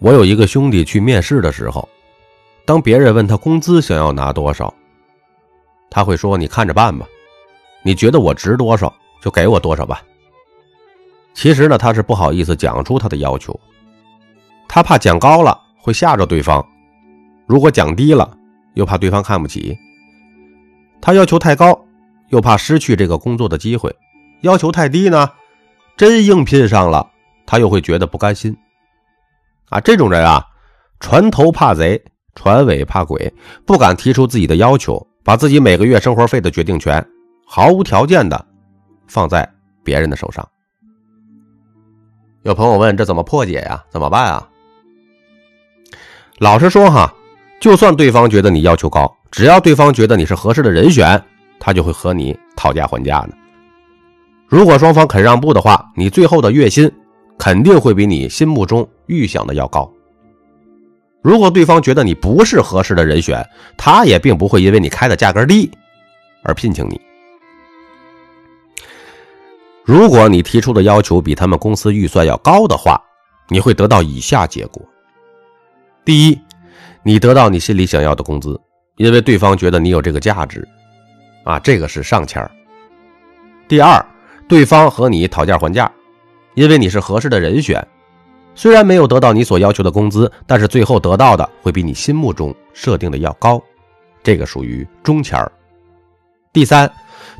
我有一个兄弟去面试的时候，当别人问他工资想要拿多少，他会说：“你看着办吧，你觉得我值多少就给我多少吧。”其实呢，他是不好意思讲出他的要求，他怕讲高了会吓着对方，如果讲低了又怕对方看不起。他要求太高，又怕失去这个工作的机会；要求太低呢，真应聘上了，他又会觉得不甘心。啊，这种人啊，船头怕贼，船尾怕鬼，不敢提出自己的要求，把自己每个月生活费的决定权毫无条件的放在别人的手上。有朋友问：这怎么破解呀？怎么办啊？老实说哈，就算对方觉得你要求高，只要对方觉得你是合适的人选，他就会和你讨价还价的。如果双方肯让步的话，你最后的月薪。肯定会比你心目中预想的要高。如果对方觉得你不是合适的人选，他也并不会因为你开的价格低而聘请你。如果你提出的要求比他们公司预算要高的话，你会得到以下结果：第一，你得到你心里想要的工资，因为对方觉得你有这个价值，啊，这个是上签第二，对方和你讨价还价。因为你是合适的人选，虽然没有得到你所要求的工资，但是最后得到的会比你心目中设定的要高，这个属于中签儿。第三，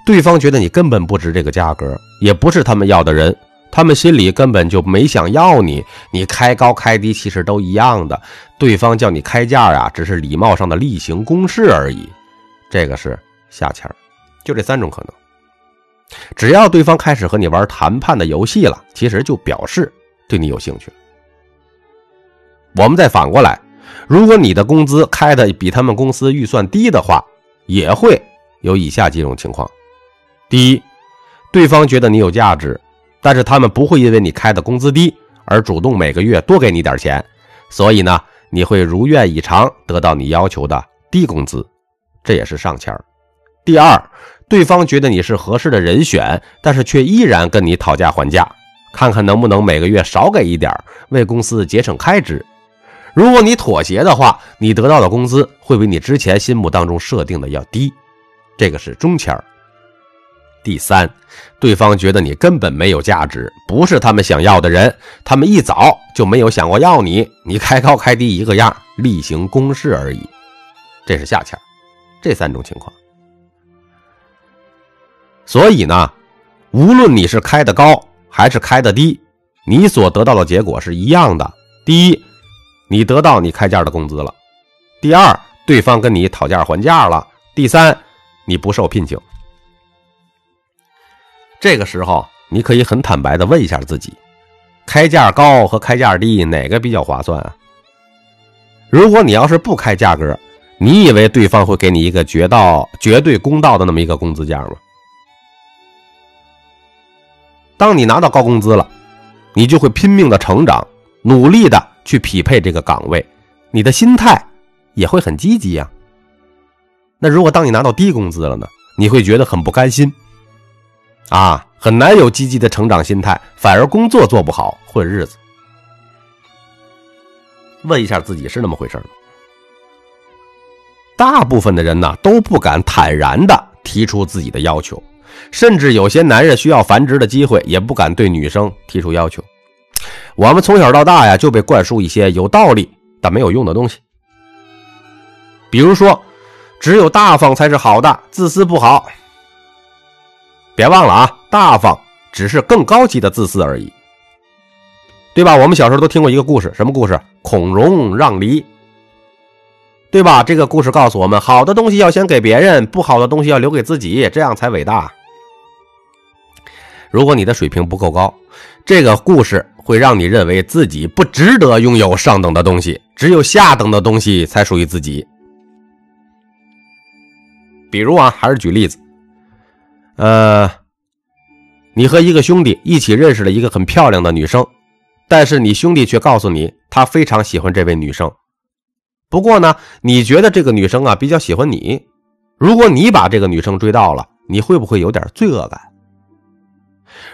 对方觉得你根本不值这个价格，也不是他们要的人，他们心里根本就没想要你，你开高开低其实都一样的，对方叫你开价呀，只是礼貌上的例行公事而已，这个是下签儿，就这三种可能。只要对方开始和你玩谈判的游戏了，其实就表示对你有兴趣。我们再反过来，如果你的工资开的比他们公司预算低的话，也会有以下几种情况：第一，对方觉得你有价值，但是他们不会因为你开的工资低而主动每个月多给你点钱，所以呢，你会如愿以偿得到你要求的低工资，这也是上签第二。对方觉得你是合适的人选，但是却依然跟你讨价还价，看看能不能每个月少给一点，为公司节省开支。如果你妥协的话，你得到的工资会比你之前心目当中设定的要低，这个是中签第三，对方觉得你根本没有价值，不是他们想要的人，他们一早就没有想过要你，你开高开低一个样，例行公事而已，这是下签这三种情况。所以呢，无论你是开的高还是开的低，你所得到的结果是一样的。第一，你得到你开价的工资了；第二，对方跟你讨价还价了；第三，你不受聘请。这个时候，你可以很坦白的问一下自己：开价高和开价低哪个比较划算啊？如果你要是不开价格，你以为对方会给你一个绝到绝对公道的那么一个工资价吗？当你拿到高工资了，你就会拼命的成长，努力的去匹配这个岗位，你的心态也会很积极呀。那如果当你拿到低工资了呢？你会觉得很不甘心，啊，很难有积极的成长心态，反而工作做不好，混日子。问一下自己是那么回事吗？大部分的人呢都不敢坦然的提出自己的要求。甚至有些男人需要繁殖的机会，也不敢对女生提出要求。我们从小到大呀，就被灌输一些有道理但没有用的东西。比如说，只有大方才是好的，自私不好。别忘了啊，大方只是更高级的自私而已，对吧？我们小时候都听过一个故事，什么故事？孔融让梨，对吧？这个故事告诉我们，好的东西要先给别人，不好的东西要留给自己，这样才伟大。如果你的水平不够高，这个故事会让你认为自己不值得拥有上等的东西，只有下等的东西才属于自己。比如啊，还是举例子，呃，你和一个兄弟一起认识了一个很漂亮的女生，但是你兄弟却告诉你他非常喜欢这位女生，不过呢，你觉得这个女生啊比较喜欢你，如果你把这个女生追到了，你会不会有点罪恶感？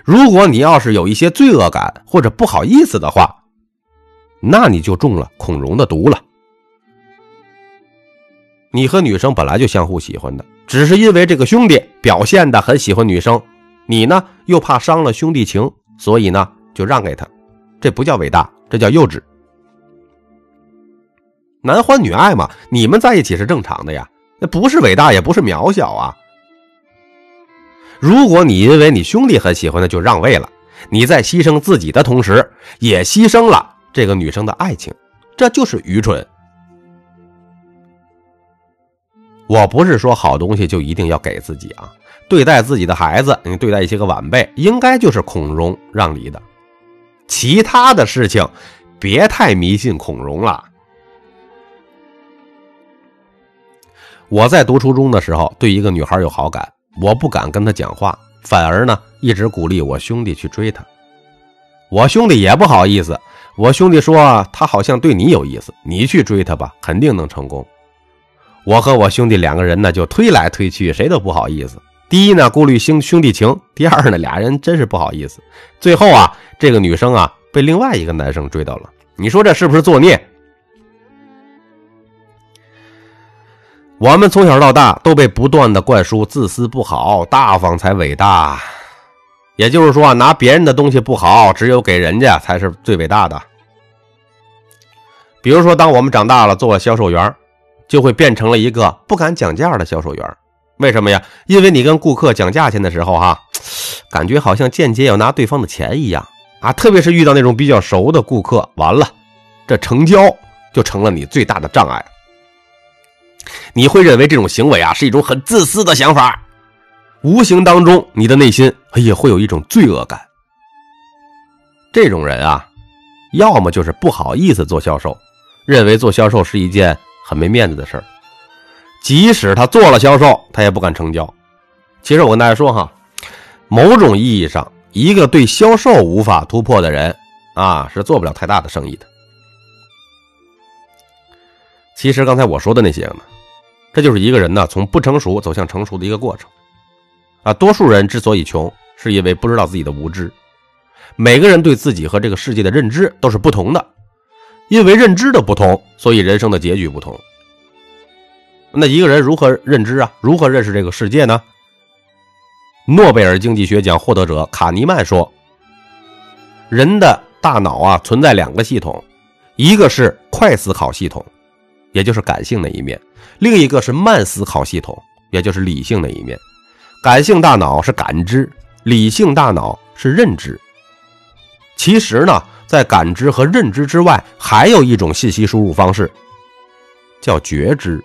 如果你要是有一些罪恶感或者不好意思的话，那你就中了孔融的毒了。你和女生本来就相互喜欢的，只是因为这个兄弟表现的很喜欢女生，你呢又怕伤了兄弟情，所以呢就让给他。这不叫伟大，这叫幼稚。男欢女爱嘛，你们在一起是正常的呀，那不是伟大，也不是渺小啊。如果你因为你兄弟很喜欢的就让位了，你在牺牲自己的同时，也牺牲了这个女生的爱情，这就是愚蠢。我不是说好东西就一定要给自己啊，对待自己的孩子，你对待一些个晚辈，应该就是孔融让梨的。其他的事情，别太迷信孔融了。我在读初中的时候，对一个女孩有好感。我不敢跟他讲话，反而呢一直鼓励我兄弟去追她。我兄弟也不好意思，我兄弟说他好像对你有意思，你去追他吧，肯定能成功。我和我兄弟两个人呢就推来推去，谁都不好意思。第一呢顾虑兄兄弟情，第二呢俩人真是不好意思。最后啊这个女生啊被另外一个男生追到了，你说这是不是作孽？我们从小到大都被不断的灌输自私不好，大方才伟大。也就是说，拿别人的东西不好，只有给人家才是最伟大的。比如说，当我们长大了，做了销售员，就会变成了一个不敢讲价的销售员。为什么呀？因为你跟顾客讲价钱的时候，哈，感觉好像间接要拿对方的钱一样啊。特别是遇到那种比较熟的顾客，完了，这成交就成了你最大的障碍。你会认为这种行为啊是一种很自私的想法，无形当中你的内心也会有一种罪恶感。这种人啊，要么就是不好意思做销售，认为做销售是一件很没面子的事儿，即使他做了销售，他也不敢成交。其实我跟大家说哈，某种意义上，一个对销售无法突破的人啊，是做不了太大的生意的。其实刚才我说的那些呢，这就是一个人呢从不成熟走向成熟的一个过程，啊，多数人之所以穷，是因为不知道自己的无知。每个人对自己和这个世界的认知都是不同的，因为认知的不同，所以人生的结局不同。那一个人如何认知啊？如何认识这个世界呢？诺贝尔经济学奖获得者卡尼曼说：“人的大脑啊存在两个系统，一个是快思考系统。”也就是感性的一面，另一个是慢思考系统，也就是理性的一面。感性大脑是感知，理性大脑是认知。其实呢，在感知和认知之外，还有一种信息输入方式，叫觉知。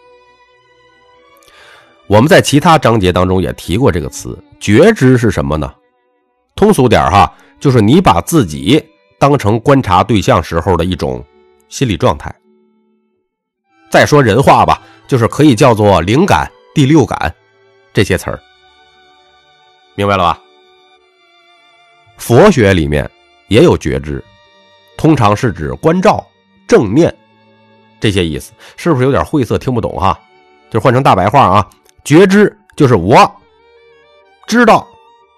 我们在其他章节当中也提过这个词，觉知是什么呢？通俗点哈，就是你把自己当成观察对象时候的一种心理状态。再说人话吧，就是可以叫做灵感、第六感这些词儿，明白了吧？佛学里面也有觉知，通常是指关照、正念这些意思，是不是有点晦涩听不懂哈？就换成大白话啊，觉知就是我知道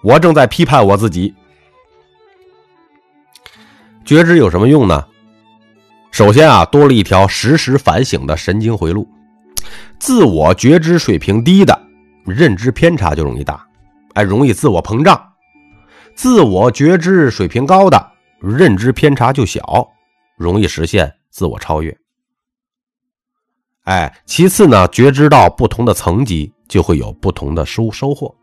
我正在批判我自己。觉知有什么用呢？首先啊，多了一条实时反省的神经回路。自我觉知水平低的，认知偏差就容易大，哎，容易自我膨胀；自我觉知水平高的，认知偏差就小，容易实现自我超越。哎，其次呢，觉知到不同的层级，就会有不同的收收获。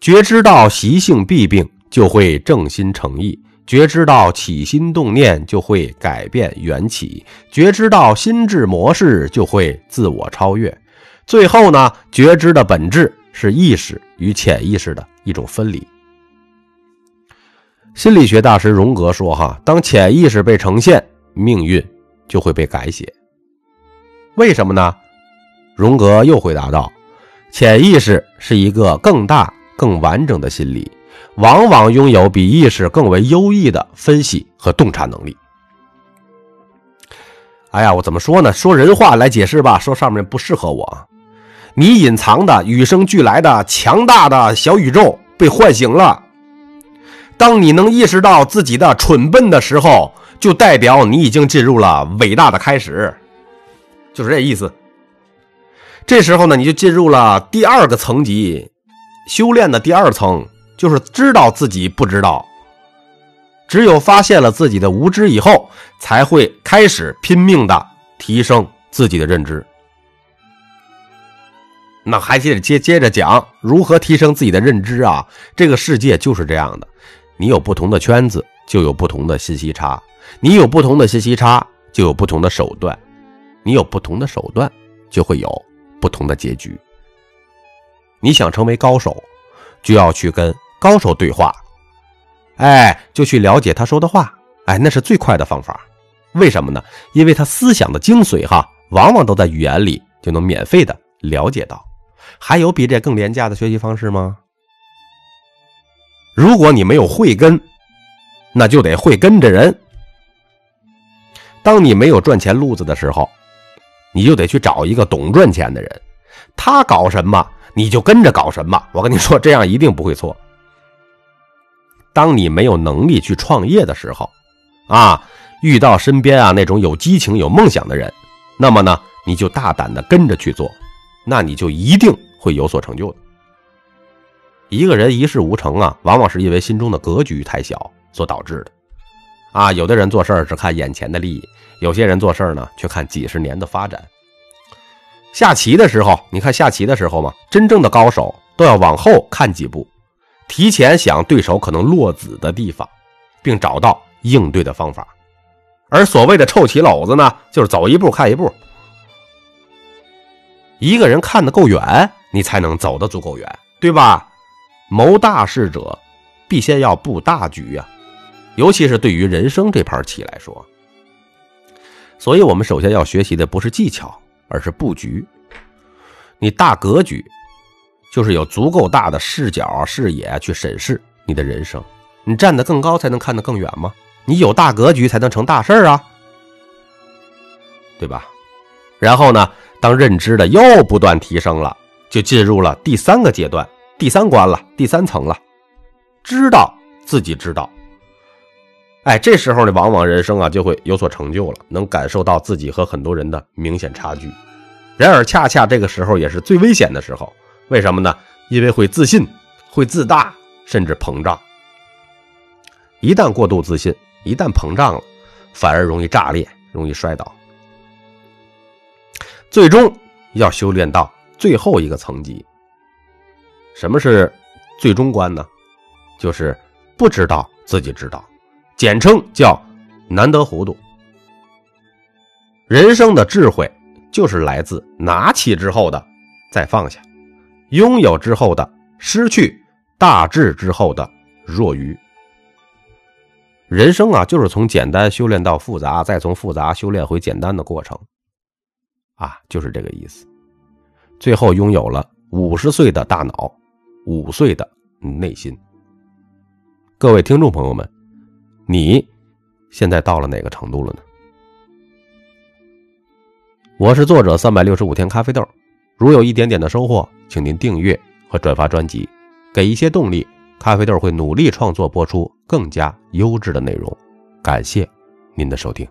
觉知到习性弊病，就会正心诚意。觉知到起心动念就会改变缘起，觉知到心智模式就会自我超越。最后呢，觉知的本质是意识与潜意识的一种分离。心理学大师荣格说：“哈，当潜意识被呈现，命运就会被改写。为什么呢？”荣格又回答道：“潜意识是一个更大、更完整的心理。”往往拥有比意识更为优异的分析和洞察能力。哎呀，我怎么说呢？说人话来解释吧，说上面不适合我。你隐藏的与生俱来的强大的小宇宙被唤醒了，当你能意识到自己的蠢笨的时候，就代表你已经进入了伟大的开始，就是这意思。这时候呢，你就进入了第二个层级，修炼的第二层，就是知道自己不知道。只有发现了自己的无知以后，才会开始拼命的提升自己的认知。那还接着接接着讲如何提升自己的认知啊？这个世界就是这样的，你有不同的圈子，就有不同的信息差；你有不同的信息差，就有不同的手段；你有不同的手段，就会有不同的结局。你想成为高手，就要去跟高手对话，哎，就去了解他说的话，哎，那是最快的方法。为什么呢？因为他思想的精髓哈，往往都在语言里，就能免费的了解到。还有比这更廉价的学习方式吗？如果你没有慧根，那就得会跟着人。当你没有赚钱路子的时候，你就得去找一个懂赚钱的人，他搞什么你就跟着搞什么。我跟你说，这样一定不会错。当你没有能力去创业的时候，啊，遇到身边啊那种有激情、有梦想的人，那么呢，你就大胆的跟着去做。那你就一定会有所成就的。一个人一事无成啊，往往是因为心中的格局太小所导致的。啊，有的人做事儿只看眼前的利益，有些人做事儿呢却看几十年的发展。下棋的时候，你看下棋的时候嘛，真正的高手都要往后看几步，提前想对手可能落子的地方，并找到应对的方法。而所谓的臭棋篓子呢，就是走一步看一步。一个人看得够远，你才能走得足够远，对吧？谋大事者，必先要布大局呀，尤其是对于人生这盘棋来说。所以，我们首先要学习的不是技巧，而是布局。你大格局，就是有足够大的视角、视野去审视你的人生。你站得更高，才能看得更远吗？你有大格局，才能成大事啊，对吧？然后呢？当认知的又不断提升了，就进入了第三个阶段、第三关了、第三层了。知道自己知道，哎，这时候呢，往往人生啊就会有所成就了，能感受到自己和很多人的明显差距。然而，恰恰这个时候也是最危险的时候。为什么呢？因为会自信，会自大，甚至膨胀。一旦过度自信，一旦膨胀了，反而容易炸裂，容易摔倒。最终要修炼到最后一个层级。什么是最终关呢？就是不知道自己知道，简称叫难得糊涂。人生的智慧就是来自拿起之后的再放下，拥有之后的失去，大智之后的若愚。人生啊，就是从简单修炼到复杂，再从复杂修炼回简单的过程。啊，就是这个意思。最后拥有了五十岁的大脑，五岁的内心。各位听众朋友们，你现在到了哪个程度了呢？我是作者三百六十五天咖啡豆，如有一点点的收获，请您订阅和转发专辑，给一些动力，咖啡豆会努力创作播出更加优质的内容。感谢您的收听。